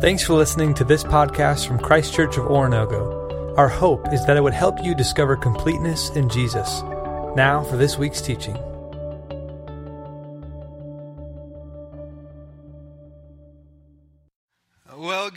Thanks for listening to this podcast from Christ Church of Oronogo. Our hope is that it would help you discover completeness in Jesus. Now for this week's teaching.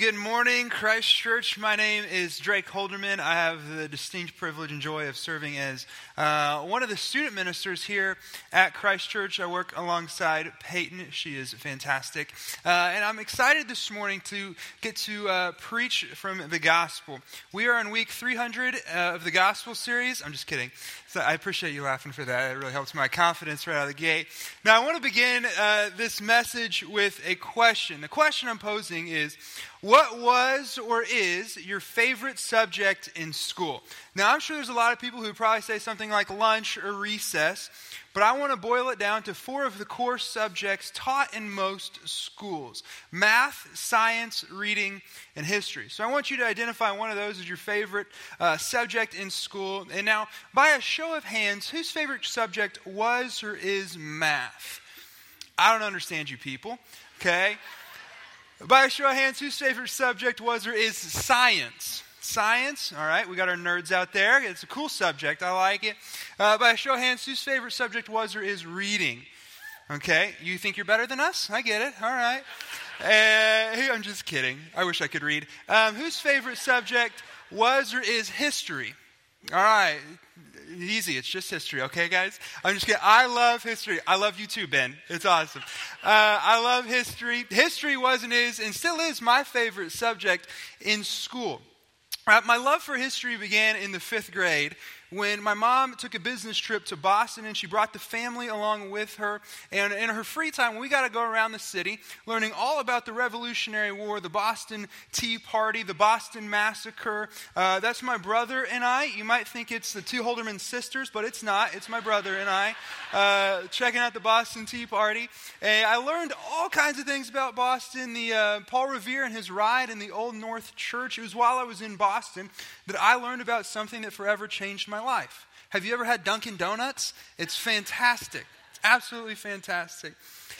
Good morning, Christ Church. My name is Drake Holderman. I have the distinct privilege and joy of serving as uh, one of the student ministers here at Christ Church. I work alongside Peyton. She is fantastic. Uh, and I'm excited this morning to get to uh, preach from the gospel. We are in week 300 uh, of the gospel series. I'm just kidding. So I appreciate you laughing for that. It really helps my confidence right out of the gate. Now, I want to begin uh, this message with a question. The question I'm posing is What was or is your favorite subject in school? Now, I'm sure there's a lot of people who probably say something like lunch or recess. But I want to boil it down to four of the core subjects taught in most schools math, science, reading, and history. So I want you to identify one of those as your favorite uh, subject in school. And now, by a show of hands, whose favorite subject was or is math? I don't understand you people, okay? By a show of hands, whose favorite subject was or is science? Science, all right, we got our nerds out there. It's a cool subject, I like it. Uh, by show hands, whose favorite subject was or is reading? Okay, you think you're better than us? I get it, all right. Uh, I'm just kidding. I wish I could read. Um, whose favorite subject was or is history? All right, easy. It's just history, okay, guys? I'm just kidding. I love history. I love you too, Ben. It's awesome. Uh, I love history. History was and is and still is my favorite subject in school. My love for history began in the fifth grade when my mom took a business trip to Boston and she brought the family along with her. And in her free time, we got to go around the city learning all about the Revolutionary War, the Boston Tea Party, the Boston Massacre. Uh, that's my brother and I. You might think it's the two Holderman sisters, but it's not. It's my brother and I uh, checking out the Boston Tea Party. And I learned all kinds of things about Boston, the uh, Paul Revere and his ride in the Old North Church. It was while I was in Boston that I learned about something that forever changed my life. Have you ever had Dunkin' Donuts? It's fantastic. It's absolutely fantastic.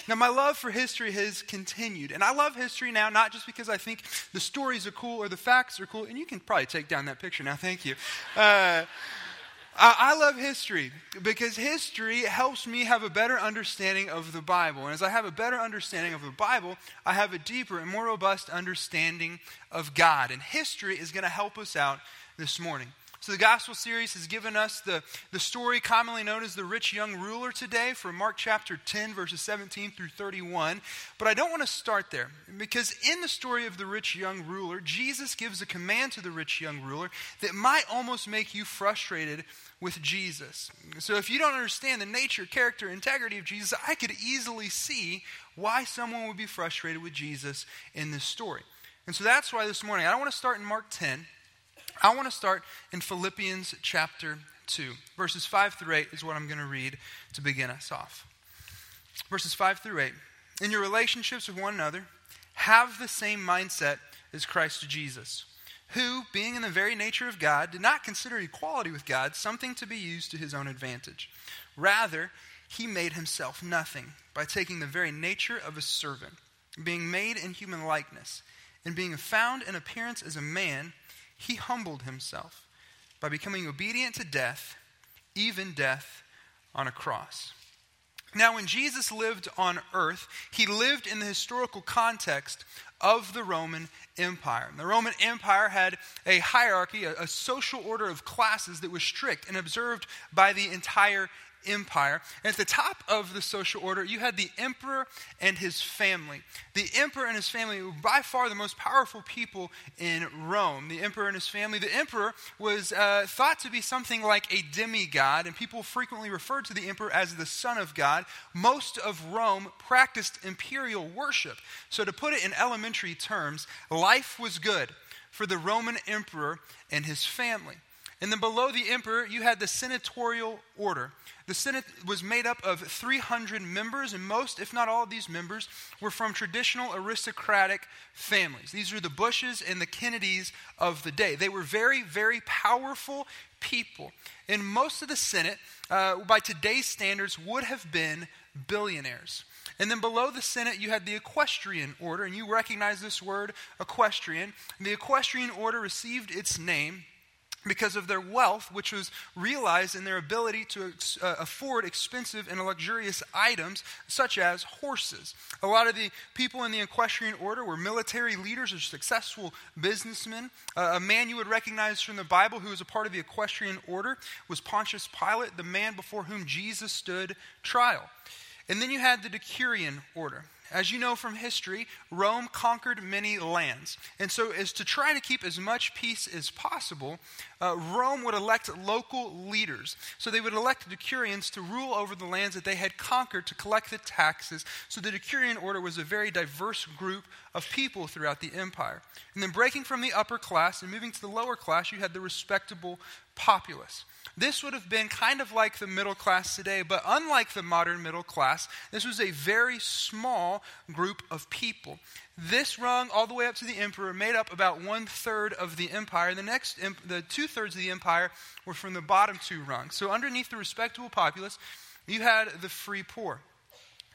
Now, my love for history has continued. And I love history now, not just because I think the stories are cool or the facts are cool. And you can probably take down that picture now. Thank you. Uh, I love history because history helps me have a better understanding of the Bible. And as I have a better understanding of the Bible, I have a deeper and more robust understanding of God. And history is going to help us out this morning. So, the gospel series has given us the, the story commonly known as the rich young ruler today from Mark chapter 10, verses 17 through 31. But I don't want to start there because in the story of the rich young ruler, Jesus gives a command to the rich young ruler that might almost make you frustrated with Jesus. So, if you don't understand the nature, character, integrity of Jesus, I could easily see why someone would be frustrated with Jesus in this story. And so that's why this morning I don't want to start in Mark 10. I want to start in Philippians chapter 2. Verses 5 through 8 is what I'm going to read to begin us off. Verses 5 through 8. In your relationships with one another, have the same mindset as Christ Jesus, who, being in the very nature of God, did not consider equality with God something to be used to his own advantage. Rather, he made himself nothing by taking the very nature of a servant, being made in human likeness, and being found in appearance as a man he humbled himself by becoming obedient to death, even death on a cross. Now, when Jesus lived on earth, he lived in the historical context of the Roman Empire. The Roman Empire had a hierarchy, a, social order of classes that was strict and observed by the entire empire. And at the top of the social order, you had the emperor and his family. The emperor and his family were by far the most powerful people in Rome. The emperor and his family. The emperor was uh, thought to be something like a demigod, and people frequently referred to the emperor as the son of God. Most of Rome practiced imperial worship. So, to put it in elementary terms, life was good for the Roman emperor and his family. And then below the emperor, you had the senatorial order. The Senate was made up of 300 members, and most, if not all, of these members were from traditional aristocratic families. These are the Bushes and the Kennedys of the day. They were very, very powerful people. And most of the Senate, uh, by today's standards, would have been billionaires. And then below the Senate, you had the equestrian order, and you recognize this word, equestrian. The equestrian order received its name because of their wealth, which was realized in their ability to uh, afford expensive and luxurious items such as horses. A lot of the people in the equestrian order were military leaders or successful businessmen. Uh, a man you would recognize from the Bible who was a part of the equestrian order was Pontius Pilate, the man before whom Jesus stood trial. And then you had the Decurion order. As you know from history, Rome conquered many lands. And so, as to try to keep as much peace as possible, uh, Rome would elect local leaders. So, they would elect decurions to rule over the lands that they had conquered to collect the taxes. So, the decurion order was a very diverse group of people throughout the empire. And then, breaking from the upper class and moving to the lower class, you had the respectable populace. This would have been kind of like the middle class today, but unlike the modern middle class, this was a very small group of people. This rung all the way up to the emperor made up about one third of the empire. The next, the two thirds of the empire were from the bottom two rungs. So underneath the respectable populace, you had the free poor.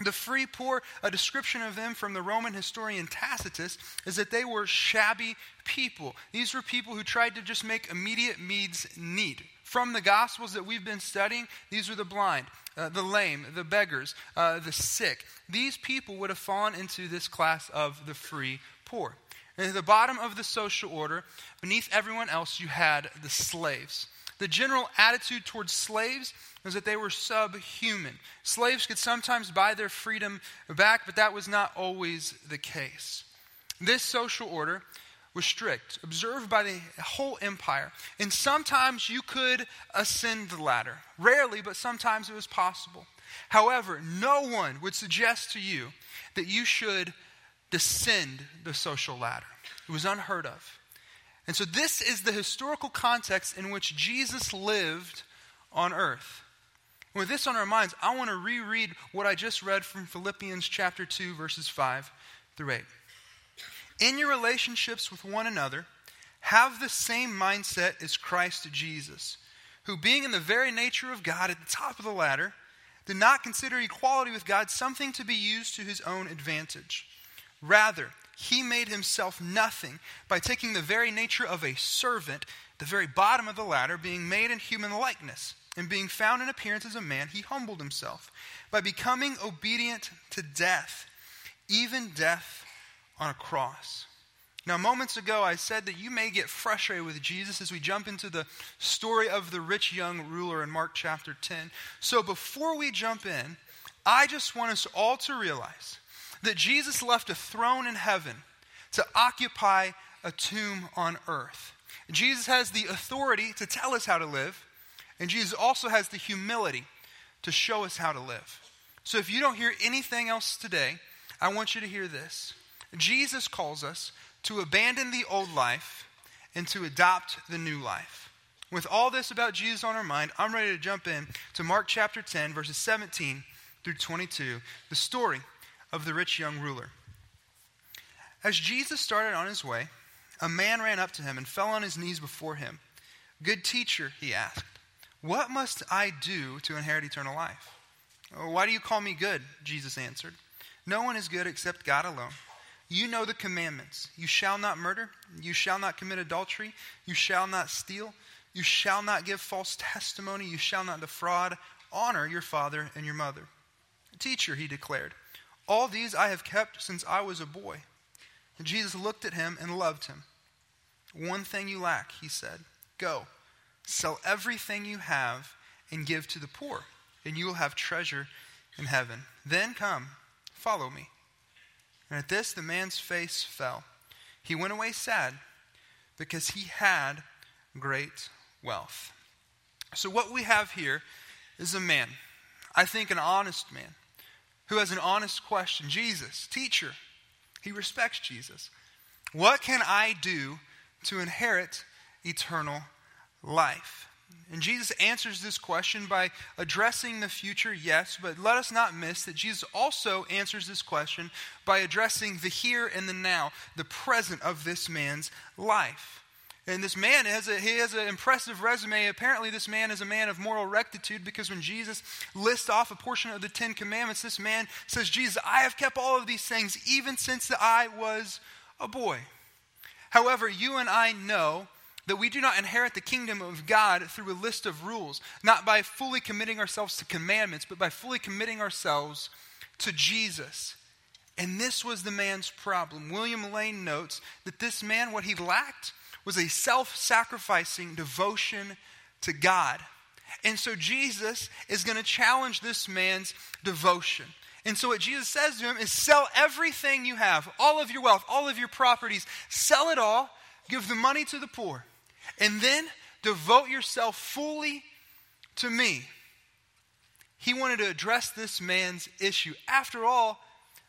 The free poor, a description of them from the Roman historian Tacitus, is that they were shabby people. These were people who tried to just make immediate needs meet. From the Gospels that we've been studying, these were the blind, uh, the lame, the beggars, uh, the sick. These people would have fallen into this class of the free poor. And at the bottom of the social order, beneath everyone else, you had the slaves. The general attitude towards slaves was that they were subhuman. Slaves could sometimes buy their freedom back, but that was not always the case. This social order was strict, observed by the whole empire. And sometimes you could ascend the ladder. Rarely, but sometimes it was possible. However, no one would suggest to you that you should descend the social ladder. It was unheard of. And so, this is the historical context in which Jesus lived on earth. And with this on our minds, I want to reread what I just read from Philippians chapter 2, verses 5 through 8 in your relationships with one another, have the same mindset as Christ Jesus, who, being in the very nature of God at the top of the ladder, did not consider equality with God something to be used to his own advantage. Rather, he made himself nothing by taking the very nature of a servant, the very bottom of the ladder, being made in human likeness. And being found in appearance as a man, he humbled himself by becoming obedient to death, even death on a cross. Now, moments ago, I said that you may get frustrated with Jesus as we jump into the story of the rich young ruler in Mark chapter 10. So, before we jump in, I just want us all to realize that Jesus left a throne in heaven to occupy a tomb on earth. Jesus has the authority to tell us how to live, and Jesus also has the humility to show us how to live. So, if you don't hear anything else today, I want you to hear this. Jesus calls us to abandon the old life and to adopt the new life. With all this about Jesus on our mind, I'm ready to jump in to Mark chapter 10, verses 17 through 22, the story of the rich young ruler. As Jesus started on his way, a man ran up to him and fell on his knees before him. Good teacher, he asked, what must I do to inherit eternal life? Why do you call me good? Jesus answered. No one is good except God alone. You know the commandments. You shall not murder. You shall not commit adultery. You shall not steal. You shall not give false testimony. You shall not defraud. Honor your father and your mother. Teacher, he declared, all these I have kept since I was a boy. And Jesus looked at him and loved him. One thing you lack, he said. Go, sell everything you have and give to the poor, and you will have treasure in heaven. Then come, follow me. And at this, the man's face fell. He went away sad because he had great wealth. So, what we have here is a man, I think an honest man, who has an honest question Jesus, teacher, he respects Jesus. What can I do to inherit eternal life? And Jesus answers this question by addressing the future, yes, but let us not miss that Jesus also answers this question by addressing the here and the now, the present of this man's life. And this man has a, he has an impressive resume. Apparently, this man is a man of moral rectitude because when Jesus lists off a portion of the Ten Commandments, this man says, Jesus, I have kept all of these things even since I was a boy. However, you and I know that we do not inherit the kingdom of God through a list of rules, not by fully committing ourselves to commandments, but by fully committing ourselves to Jesus. And this was the man's problem. William Lane notes that this man, what he lacked, was a self sacrificing devotion to God. And so Jesus is going to challenge this man's devotion. And so what Jesus says to him is sell everything you have, all of your wealth, all of your properties, sell it all, give the money to the poor, and then devote yourself fully to me. He wanted to address this man's issue. After all,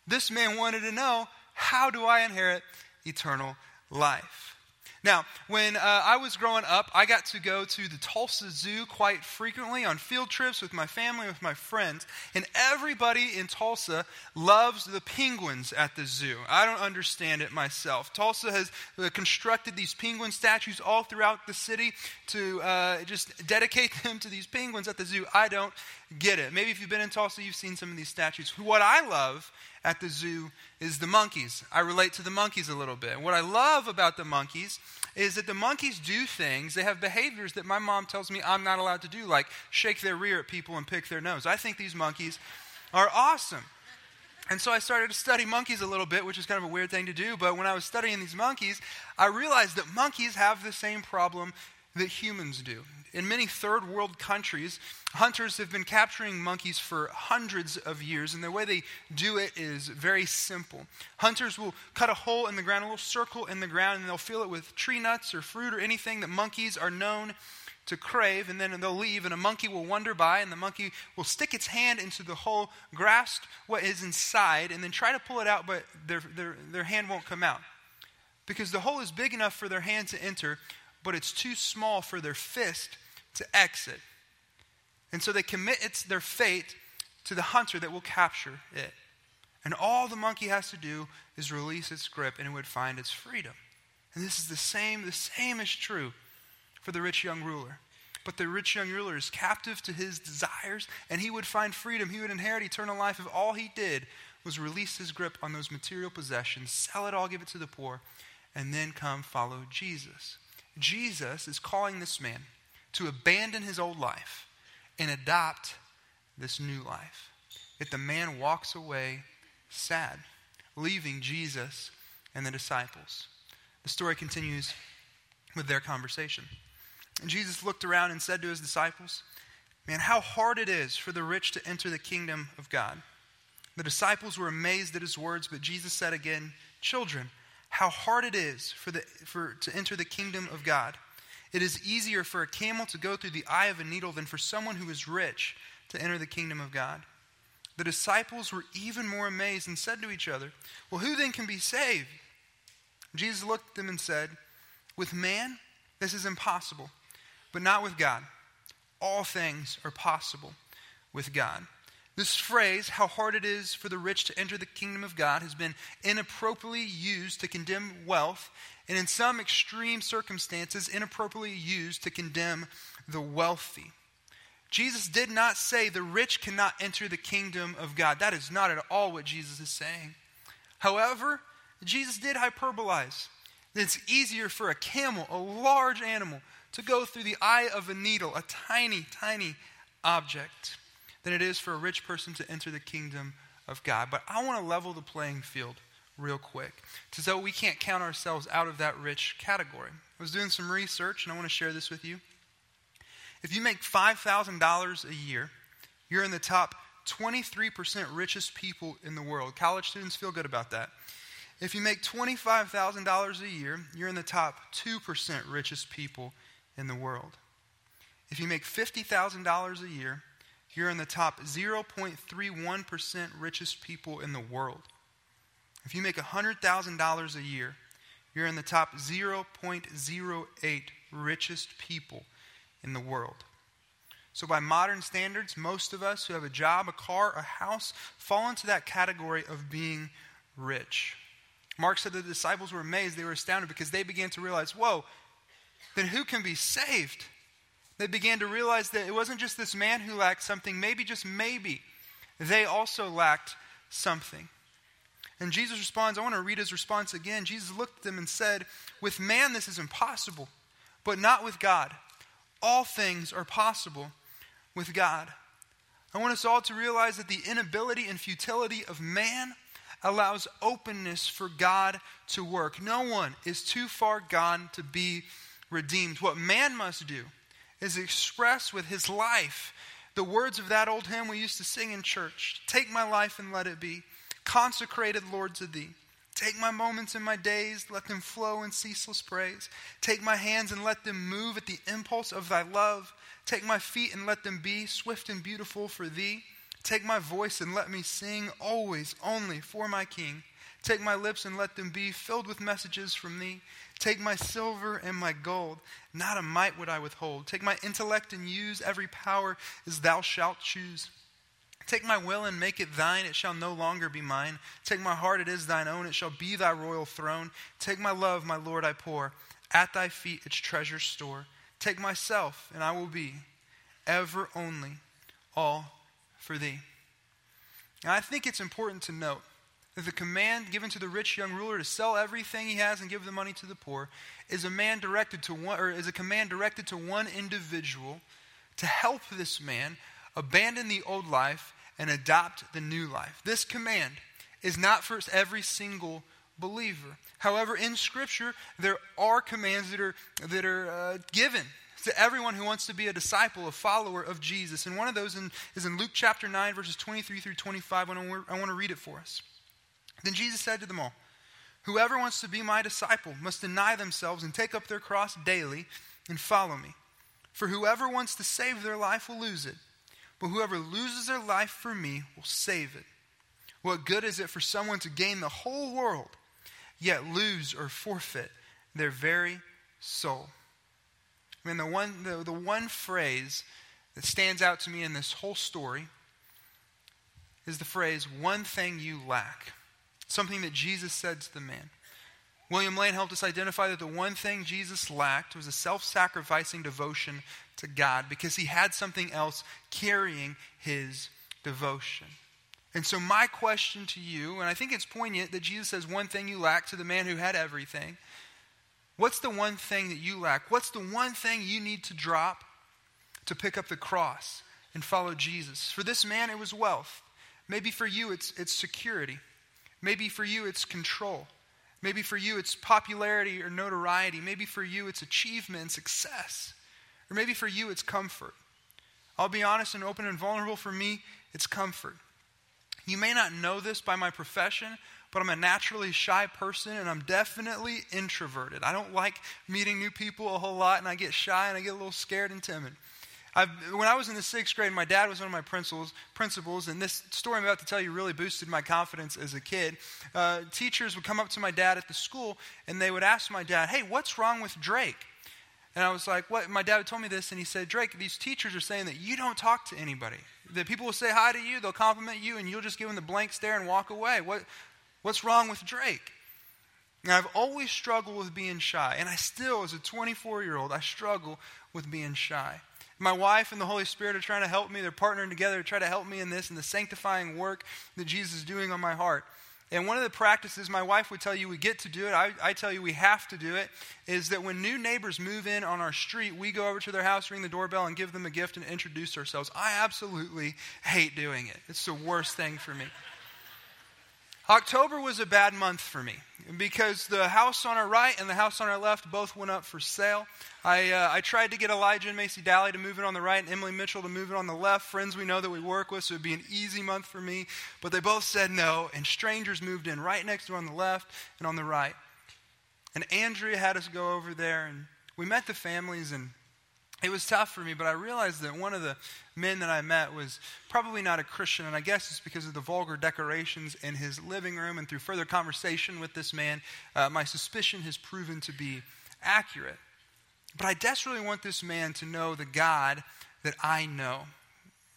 this man wanted to know how do I inherit eternal life? Now, when uh, I was growing up, I got to go to the Tulsa Zoo quite frequently on field trips with my family, with my friends. And everybody in Tulsa loves the penguins at the zoo. I don't understand it myself. Tulsa has uh, constructed these penguin statues all throughout the city to uh, just dedicate them to these penguins at the zoo. I don't get it. Maybe if you've been in Tulsa, you've seen some of these statues. What I love at the zoo is the monkeys. I relate to the monkeys a little bit. What I love about the monkeys is that the monkeys do things, they have behaviors that my mom tells me I'm not allowed to do, like shake their rear at people and pick their nose. I think these monkeys are awesome. And so I started to study monkeys a little bit, which is kind of a weird thing to do. But when I was studying these monkeys, I realized that monkeys have the same problem that humans do in many third world countries, hunters have been capturing monkeys for hundreds of years, and the way they do it is very simple. Hunters will cut a hole in the ground, a little circle in the ground, and they'll fill it with tree nuts or fruit or anything that monkeys are known to crave, and then they'll leave, and a monkey will wander by, and the monkey will stick its hand into the hole, grasp what is inside, and then try to pull it out, but their, their, their hand won't come out. Because the hole is big enough for their hand to enter, but it's too small for their fist to exit. And so they commit its, their fate to the hunter that will capture it. And all the monkey has to do is release its grip and it would find its freedom. And this is the same, the same is true for the rich young ruler. But the rich young ruler is captive to his desires and he would find freedom. He would inherit eternal life if all he did was release his grip on those material possessions, sell it all, give it to the poor, and then come follow Jesus. Jesus is calling this man to abandon his old life and adopt this new life. Yet the man walks away sad, leaving Jesus and the disciples. The story continues with their conversation. And Jesus looked around and said to his disciples, Man, how hard it is for the rich to enter the kingdom of God. The disciples were amazed at his words, but Jesus said again, Children, how hard it is for the, for, to enter the kingdom of God. It is easier for a camel to go through the eye of a needle than for someone who is rich to enter the kingdom of God. The disciples were even more amazed and said to each other, Well, who then can be saved? Jesus looked at them and said, With man, this is impossible, but not with God. All things are possible with God. This phrase, how hard it is for the rich to enter the kingdom of God, has been inappropriately used to condemn wealth, and in some extreme circumstances, inappropriately used to condemn the wealthy. Jesus did not say the rich cannot enter the kingdom of God. That is not at all what Jesus is saying. However, Jesus did hyperbolize. It's easier for a camel, a large animal, to go through the eye of a needle, a tiny, tiny object than it is for a rich person to enter the kingdom of God. But I want to level the playing field real quick so we can't count ourselves out of that rich category. I was doing some research and I want to share this with you. If you make $5,000 a year, you're in the top 23% richest people in the world. College students feel good about that. If you make $25,000 a year, you're in the top 2% richest people in the world. If you make $50,000 a year, you're in the top 0.31% richest people in the world. If you make $100,000 a year, you're in the top 0.08 richest people in the world. So, by modern standards, most of us who have a job, a car, a house fall into that category of being rich. Mark said the disciples were amazed, they were astounded because they began to realize whoa, then who can be saved? They began to realize that it wasn't just this man who lacked something, maybe, just maybe, they also lacked something. And Jesus responds, I want to read his response again. Jesus looked at them and said, With man this is impossible, but not with God. All things are possible with God. I want us all to realize that the inability and futility of man allows openness for God to work. No one is too far gone to be redeemed. What man must do is express with his life the words of that old hymn we used to sing in church Take my life and let it be consecrated, Lord, to thee. Take my moments and my days, let them flow in ceaseless praise. Take my hands and let them move at the impulse of thy love. Take my feet and let them be swift and beautiful for thee. Take my voice and let me sing always, only for my King. Take my lips and let them be filled with messages from thee. Take my silver and my gold, not a mite would I withhold. Take my intellect and use every power as thou shalt choose. Take my will and make it thine, it shall no longer be mine. Take my heart, it is thine own, it shall be thy royal throne. Take my love, my Lord, I pour, at thy feet its treasure store. Take myself, and I will be ever only all for thee. Now, I think it's important to note that the command given to the rich young ruler to sell everything he has and give the money to the poor is a man directed to one or is a command directed to one individual to help this man abandon the old life and adopt the new life. This command is not for every single believer. However, in Scripture, there are commands that are, that are uh, given to everyone who wants to be a disciple, a follower of Jesus. And one of those in, is in Luke chapter 9, verses 23 through 25. I want, to, I want to read it for us. Then Jesus said to them all, Whoever wants to be my disciple must deny themselves and take up their cross daily and follow me. For whoever wants to save their life will lose it but whoever loses their life for me will save it. What good is it for someone to gain the whole world, yet lose or forfeit their very soul? I mean, the one, the, the one phrase that stands out to me in this whole story is the phrase, one thing you lack. Something that Jesus said to the man. William Lane helped us identify that the one thing Jesus lacked was a self sacrificing devotion to God because he had something else carrying his devotion. And so, my question to you, and I think it's poignant that Jesus says one thing you lack to the man who had everything. What's the one thing that you lack? What's the one thing you need to drop to pick up the cross and follow Jesus? For this man, it was wealth. Maybe for you, it's, it's security. Maybe for you, it's control. Maybe for you, it's popularity or notoriety. Maybe for you, it's achievement success. Or maybe for you, it's comfort. I'll be honest and open and vulnerable. For me, it's comfort. You may not know this by my profession, but I'm a naturally shy person and I'm definitely introverted. I don't like meeting new people a whole lot and I get shy and I get a little scared and timid. I've, when I was in the sixth grade, my dad was one of my principals, principals, and this story I'm about to tell you really boosted my confidence as a kid. Uh, teachers would come up to my dad at the school, and they would ask my dad, "Hey, what's wrong with Drake?" And I was like, "What?" My dad told me this, and he said, "Drake, these teachers are saying that you don't talk to anybody. That people will say hi to you, they'll compliment you, and you'll just give them the blank stare and walk away. What, what's wrong with Drake?" Now, I've always struggled with being shy, and I still, as a 24 year old, I struggle with being shy. My wife and the Holy Spirit are trying to help me. They're partnering together to try to help me in this and the sanctifying work that Jesus is doing on my heart. And one of the practices my wife would tell you we get to do it, I, I, tell you we have to do it, is that when new neighbors move in on our street, we go over to their house, ring the doorbell, and give them a gift and introduce ourselves. I absolutely hate doing it. It's the worst thing for me. October was a bad month for me because the house on our right and the house on our left both went up for sale. I, uh, I tried to get Elijah and Macy Daly to move it on the right and Emily Mitchell to move it on the left. Friends we know that we work with, so it would be an easy month for me. But they both said no, and strangers moved in right next to on the left and on the right. And Andrea had us go over there, and we met the families, and it was tough for me, but I realized that one of the men that I met was probably not a Christian, and I guess it's because of the vulgar decorations in his living room. And through further conversation with this man, uh, my suspicion has proven to be accurate. But I desperately want this man to know the God that I know.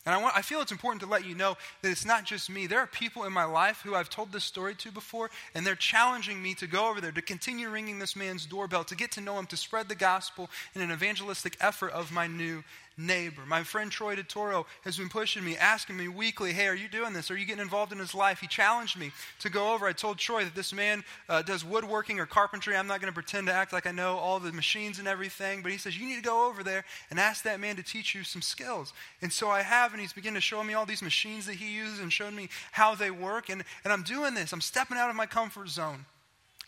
And I, want, I feel it's important to let you know that it's not just me. There are people in my life who I've told this story to before, and they're challenging me to go over there, to continue ringing this man's doorbell, to get to know him, to spread the gospel in an evangelistic effort of my new neighbor. My friend Troy DeToro has been pushing me, asking me weekly, hey, are you doing this? Are you getting involved in his life? He challenged me to go over. I told Troy that this man uh, does woodworking or carpentry. I'm not going to pretend to act like I know all the machines and everything, but he says, you need to go over there and ask that man to teach you some skills. And so I have, and he's beginning to show me all these machines that he uses and showed me how they work. And, and I'm doing this. I'm stepping out of my comfort zone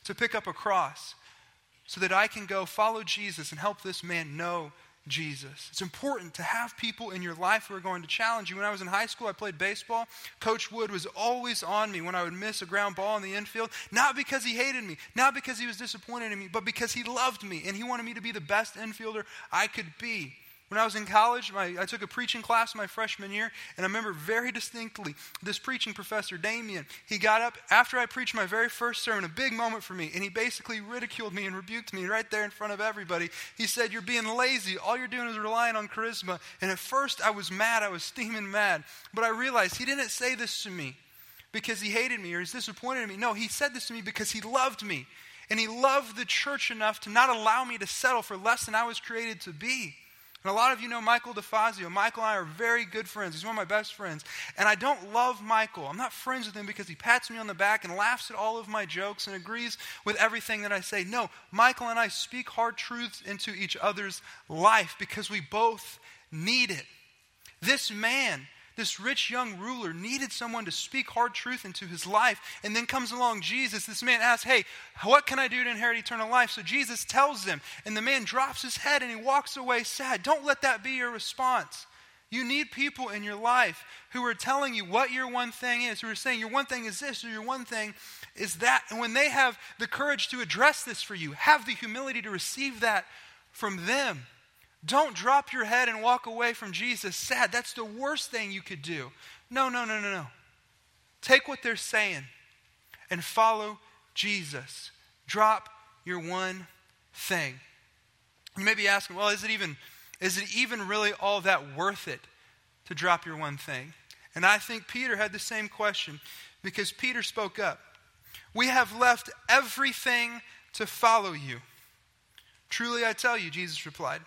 to pick up a cross so that I can go follow Jesus and help this man know Jesus. It's important to have people in your life who are going to challenge you. When I was in high school, I played baseball. Coach Wood was always on me when I would miss a ground ball in the infield, not because he hated me, not because he was disappointed in me, but because he loved me and he wanted me to be the best infielder I could be. When I was in college, my, I took a preaching class my freshman year, and I remember very distinctly this preaching professor, Damien. He got up after I preached my very first sermon, a big moment for me, and he basically ridiculed me and rebuked me right there in front of everybody. He said, You're being lazy. All you're doing is relying on charisma. And at first, I was mad. I was steaming mad. But I realized he didn't say this to me because he hated me or he's disappointed in me. No, he said this to me because he loved me. And he loved the church enough to not allow me to settle for less than I was created to be. And a lot of you know Michael DeFazio. Michael and I are very good friends. He's one of my best friends. And I don't love Michael. I'm not friends with him because he pats me on the back and laughs at all of my jokes and agrees with everything that I say. No, Michael and I speak hard truths into each other's life because we both need it. This man this rich young ruler needed someone to speak hard truth into his life. And then comes along Jesus. This man asks, Hey, what can I do to inherit eternal life? So Jesus tells him, and the man drops his head and he walks away sad. Don't let that be your response. You need people in your life who are telling you what your one thing is, who are saying your one thing is this or your one thing is that. And when they have the courage to address this for you, have the humility to receive that from them. Don't drop your head and walk away from Jesus sad. That's the worst thing you could do. No, no, no, no, no. Take what they're saying and follow Jesus. Drop your one thing. You may be asking, well, is it even is it even really all that worth it to drop your one thing? And I think Peter had the same question because Peter spoke up. We have left everything to follow you. Truly I tell you, Jesus replied.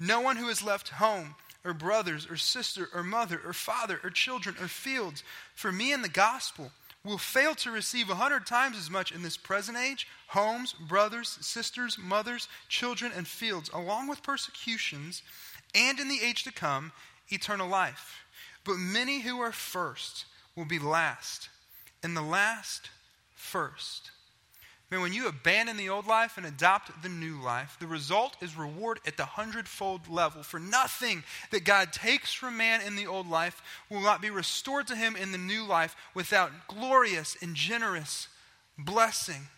No one who has left home or brothers or sister or mother or father or children or fields for me and the gospel will fail to receive a hundred times as much in this present age homes, brothers, sisters, mothers, children, and fields, along with persecutions, and in the age to come, eternal life. But many who are first will be last, and the last first. Man, when you abandon the old life and adopt the new life, the result is reward at the hundredfold level. For nothing that God takes from man in the old life will not be restored to him in the new life without glorious and generous blessing.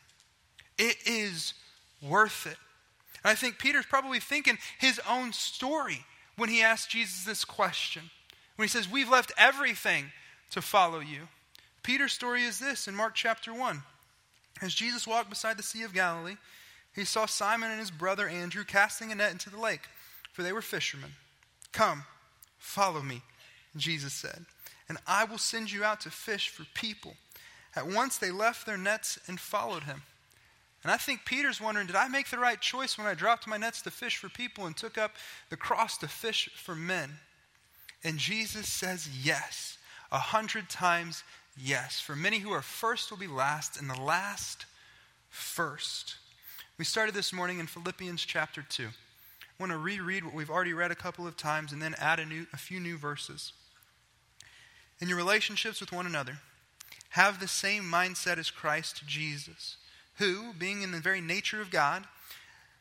It is worth it. And I think Peter's probably thinking his own story when he asks Jesus this question. When he says, We've left everything to follow you. Peter's story is this in Mark chapter 1. As Jesus walked beside the Sea of Galilee, he saw Simon and his brother Andrew casting a net into the lake, for they were fishermen. Come, follow me, Jesus said, and I will send you out to fish for people. At once they left their nets and followed him. And I think Peter's wondering, did I make the right choice when I dropped my nets to fish for people and took up the cross to fish for men? And Jesus says yes, a hundred times Yes, for many who are first will be last, and the last first. We started this morning in Philippians chapter 2. I want to reread what we've already read a couple of times and then add a, new, a few new verses. In your relationships with one another, have the same mindset as Christ Jesus, who, being in the very nature of God,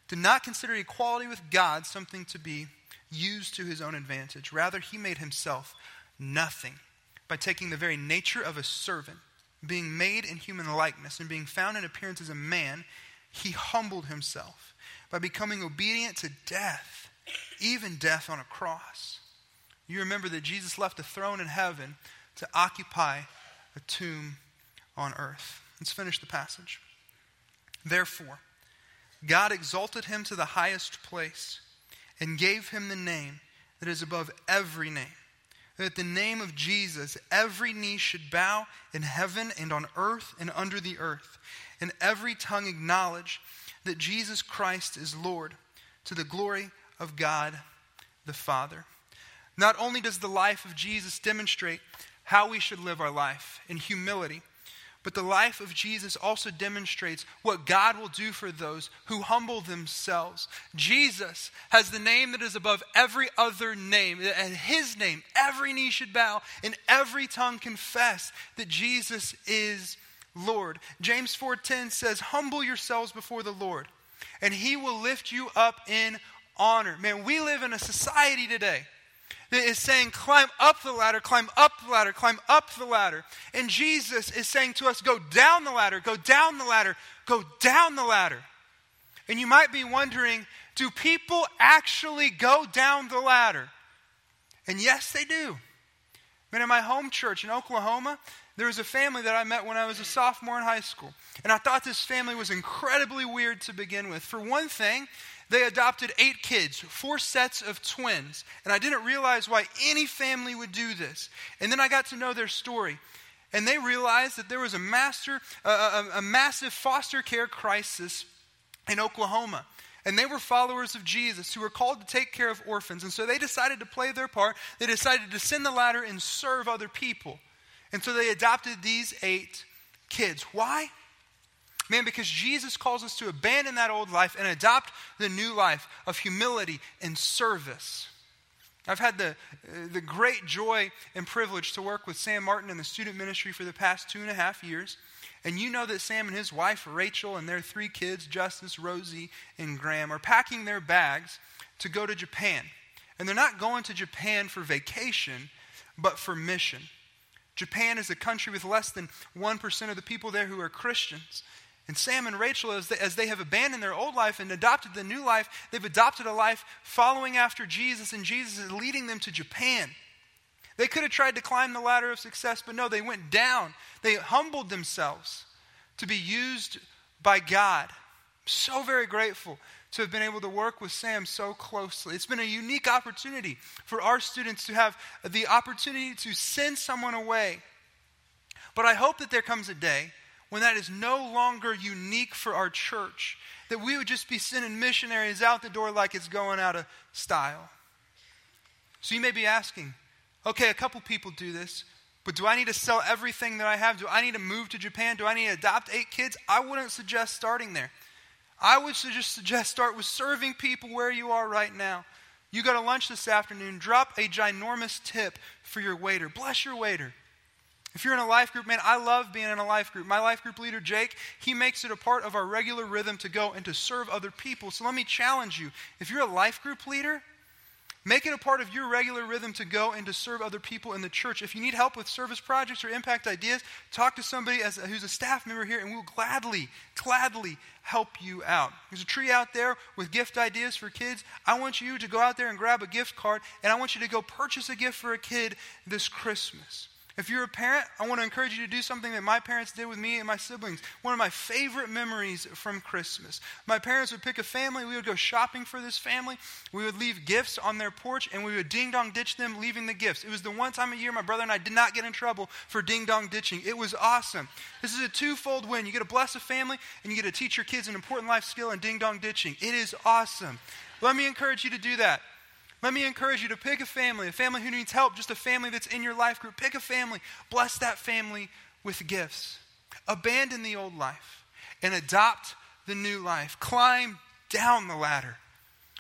did not consider equality with God something to be used to his own advantage. Rather, he made himself nothing by taking the very nature of a servant, being made in human likeness, and being found in appearance as a man, he humbled himself by becoming obedient to death, even death on a cross. You remember that Jesus left a throne in heaven to occupy a tomb on earth. Let's finish the passage. Therefore, God exalted him to the highest place and gave him the name that is above every name that at the name of Jesus, every knee should bow in heaven and on earth and under the earth, and every tongue acknowledge that Jesus Christ is Lord to the glory of God the Father. Not only does the life of Jesus demonstrate how we should live our life in humility, but the life of Jesus also demonstrates what God will do for those who humble themselves. Jesus has the name that is above every other name. And his name, every knee should bow and every tongue confess that Jesus is Lord. James 4:10 says, "Humble yourselves before the Lord, and he will lift you up in honor." Man, we live in a society today that is saying, climb up the ladder, climb up the ladder, climb up the ladder. And Jesus is saying to us, go down the ladder, go down the ladder, go down the ladder. And you might be wondering, do people actually go down the ladder? And yes, they do. I mean, in my home church in Oklahoma, there was a family that I met when I was a sophomore in high school. And I thought this family was incredibly weird to begin with. For one thing, they adopted eight kids, four sets of twins. And I didn't realize why any family would do this. And then I got to know their story. And they realized that there was a, master, a, a massive foster care crisis in Oklahoma. And they were followers of Jesus who were called to take care of orphans. And so they decided to play their part. They decided to send the ladder and serve other people. And so they adopted these eight kids. Why? Man, because Jesus calls us to abandon that old life and adopt the new life of humility and service. I've had the, uh, the great joy and privilege to work with Sam Martin in the student ministry for the past two and a half years. And you know that Sam and his wife, Rachel, and their three kids, Justice, Rosie, and Graham, are packing their bags to go to Japan. And they're not going to Japan for vacation, but for mission. Japan is a country with less than 1% of the people there who are Christians. And Sam and Rachel, as they, as they have abandoned their old life and adopted the new life, they've adopted a life following after Jesus, and Jesus is leading them to Japan. They could have tried to climb the ladder of success, but no, they went down. They humbled themselves to be used by God. I'm so very grateful to have been able to work with Sam so closely. It's been a unique opportunity for our students to have the opportunity to send someone away. But I hope that there comes a day when that is no longer unique for our church, that we would just be sending missionaries out the door like it's going out of style. So you may be asking, okay, a couple people do this, but do I need to sell everything that I have? Do I need to move to Japan? Do I need to adopt eight kids? I wouldn't suggest starting there. I would just suggest start with serving people where you are right now. You go to lunch this afternoon, drop a ginormous tip for your waiter. Bless your waiter. If you're in a life group, man, I love being in a life group. My life group leader, Jake, he makes it a part of our regular rhythm to go and to serve other people. So let me challenge you. If you're a life group leader, make it a part of your regular rhythm to go and to serve other people in the church. If you need help with service projects or impact ideas, talk to somebody as, who's a staff member here, and we will gladly, gladly help you out. There's a tree out there with gift ideas for kids. I want you to go out there and grab a gift card, and I want you to go purchase a gift for a kid this Christmas. If you're a parent, I want to encourage you to do something that my parents did with me and my siblings. One of my favorite memories from Christmas. My parents would pick a family, we would go shopping for this family, we would leave gifts on their porch, and we would ding dong ditch them, leaving the gifts. It was the one time a year my brother and I did not get in trouble for ding dong ditching. It was awesome. This is a twofold win. You get to bless a family, and you get to teach your kids an important life skill in ding dong ditching. It is awesome. Let me encourage you to do that. Let me encourage you to pick a family, a family who needs help, just a family that's in your life group. Pick a family, bless that family with gifts. Abandon the old life and adopt the new life. Climb down the ladder.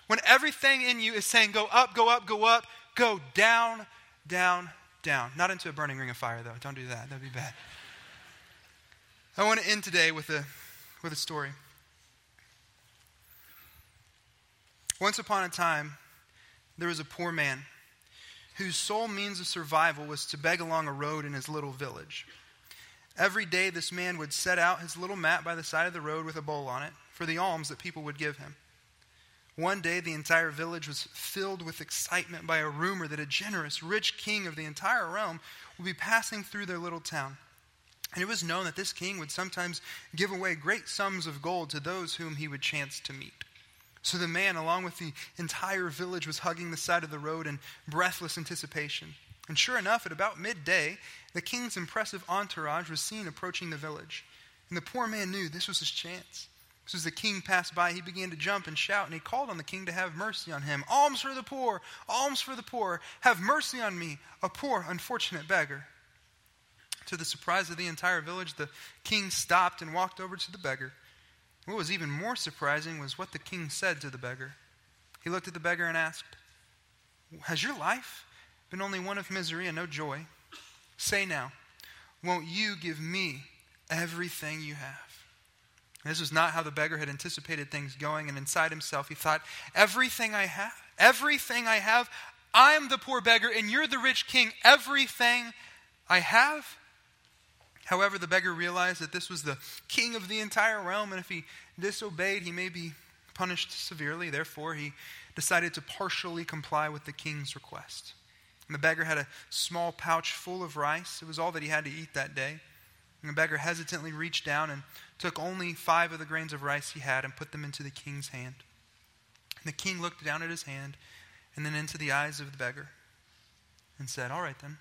When everything in you is saying, go up, go up, go up, go down, down, down. Not into a burning ring of fire, though. Don't do that. That'd be bad. I want to end today with a, with a story. Once upon a time, there was a poor man whose sole means of survival was to beg along a road in his little village. Every day, this man would set out his little mat by the side of the road with a bowl on it for the alms that people would give him. One day, the entire village was filled with excitement by a rumor that a generous, rich king of the entire realm would be passing through their little town. And it was known that this king would sometimes give away great sums of gold to those whom he would chance to meet. So the man, along with the entire village, was hugging the side of the road in breathless anticipation. And sure enough, at about midday, the king's impressive entourage was seen approaching the village. And the poor man knew this was his chance. So as the king passed by, he began to jump and shout, and he called on the king to have mercy on him. Alms for the poor! Alms for the poor! Have mercy on me, a poor, unfortunate beggar. To the surprise of the entire village, the king stopped and walked over to the beggar. What was even more surprising was what the king said to the beggar. He looked at the beggar and asked, Has your life been only one of misery and no joy? Say now, won't you give me everything you have? This was not how the beggar had anticipated things going, and inside himself he thought, Everything I have, everything I have, I'm the poor beggar, and you're the rich king. Everything I have. However, the beggar realized that this was the king of the entire realm, and if he disobeyed, he may be punished severely. Therefore, he decided to partially comply with the king's request. And the beggar had a small pouch full of rice. It was all that he had to eat that day. And the beggar hesitantly reached down and took only five of the grains of rice he had and put them into the king's hand. And the king looked down at his hand and then into the eyes of the beggar and said, All right then.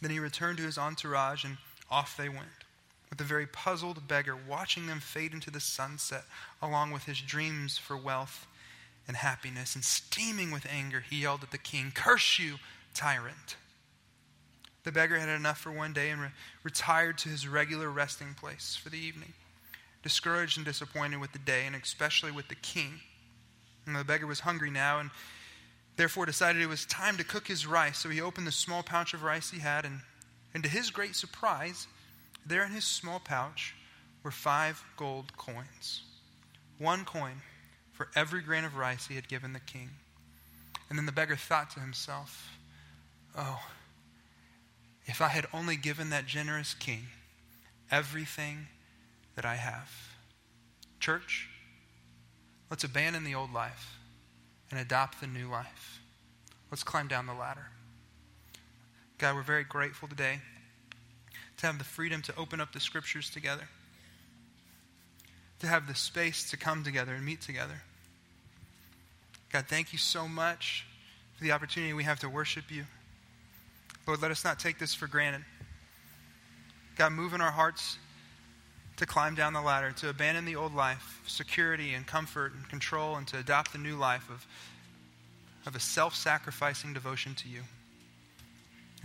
Then he returned to his entourage and off they went, with the very puzzled beggar watching them fade into the sunset along with his dreams for wealth and happiness. And steaming with anger, he yelled at the king, Curse you, tyrant! The beggar had enough for one day and re- retired to his regular resting place for the evening, discouraged and disappointed with the day, and especially with the king. And the beggar was hungry now and therefore decided it was time to cook his rice. So he opened the small pouch of rice he had, and, and to his great surprise, there in his small pouch were five gold coins. One coin for every grain of rice he had given the king. And then the beggar thought to himself, Oh, if I had only given that generous king everything that I have. Church, let's abandon the old life and adopt the new life. Let's climb down the ladder. God, we're very grateful today to have the freedom to open up the scriptures together, to have the space to come together and meet together. God, thank you so much for the opportunity we have to worship you. Lord, let us not take this for granted. God, move in our hearts to climb down the ladder, to abandon the old life, security and comfort and control, and to adopt the new life of, of a self sacrificing devotion to you.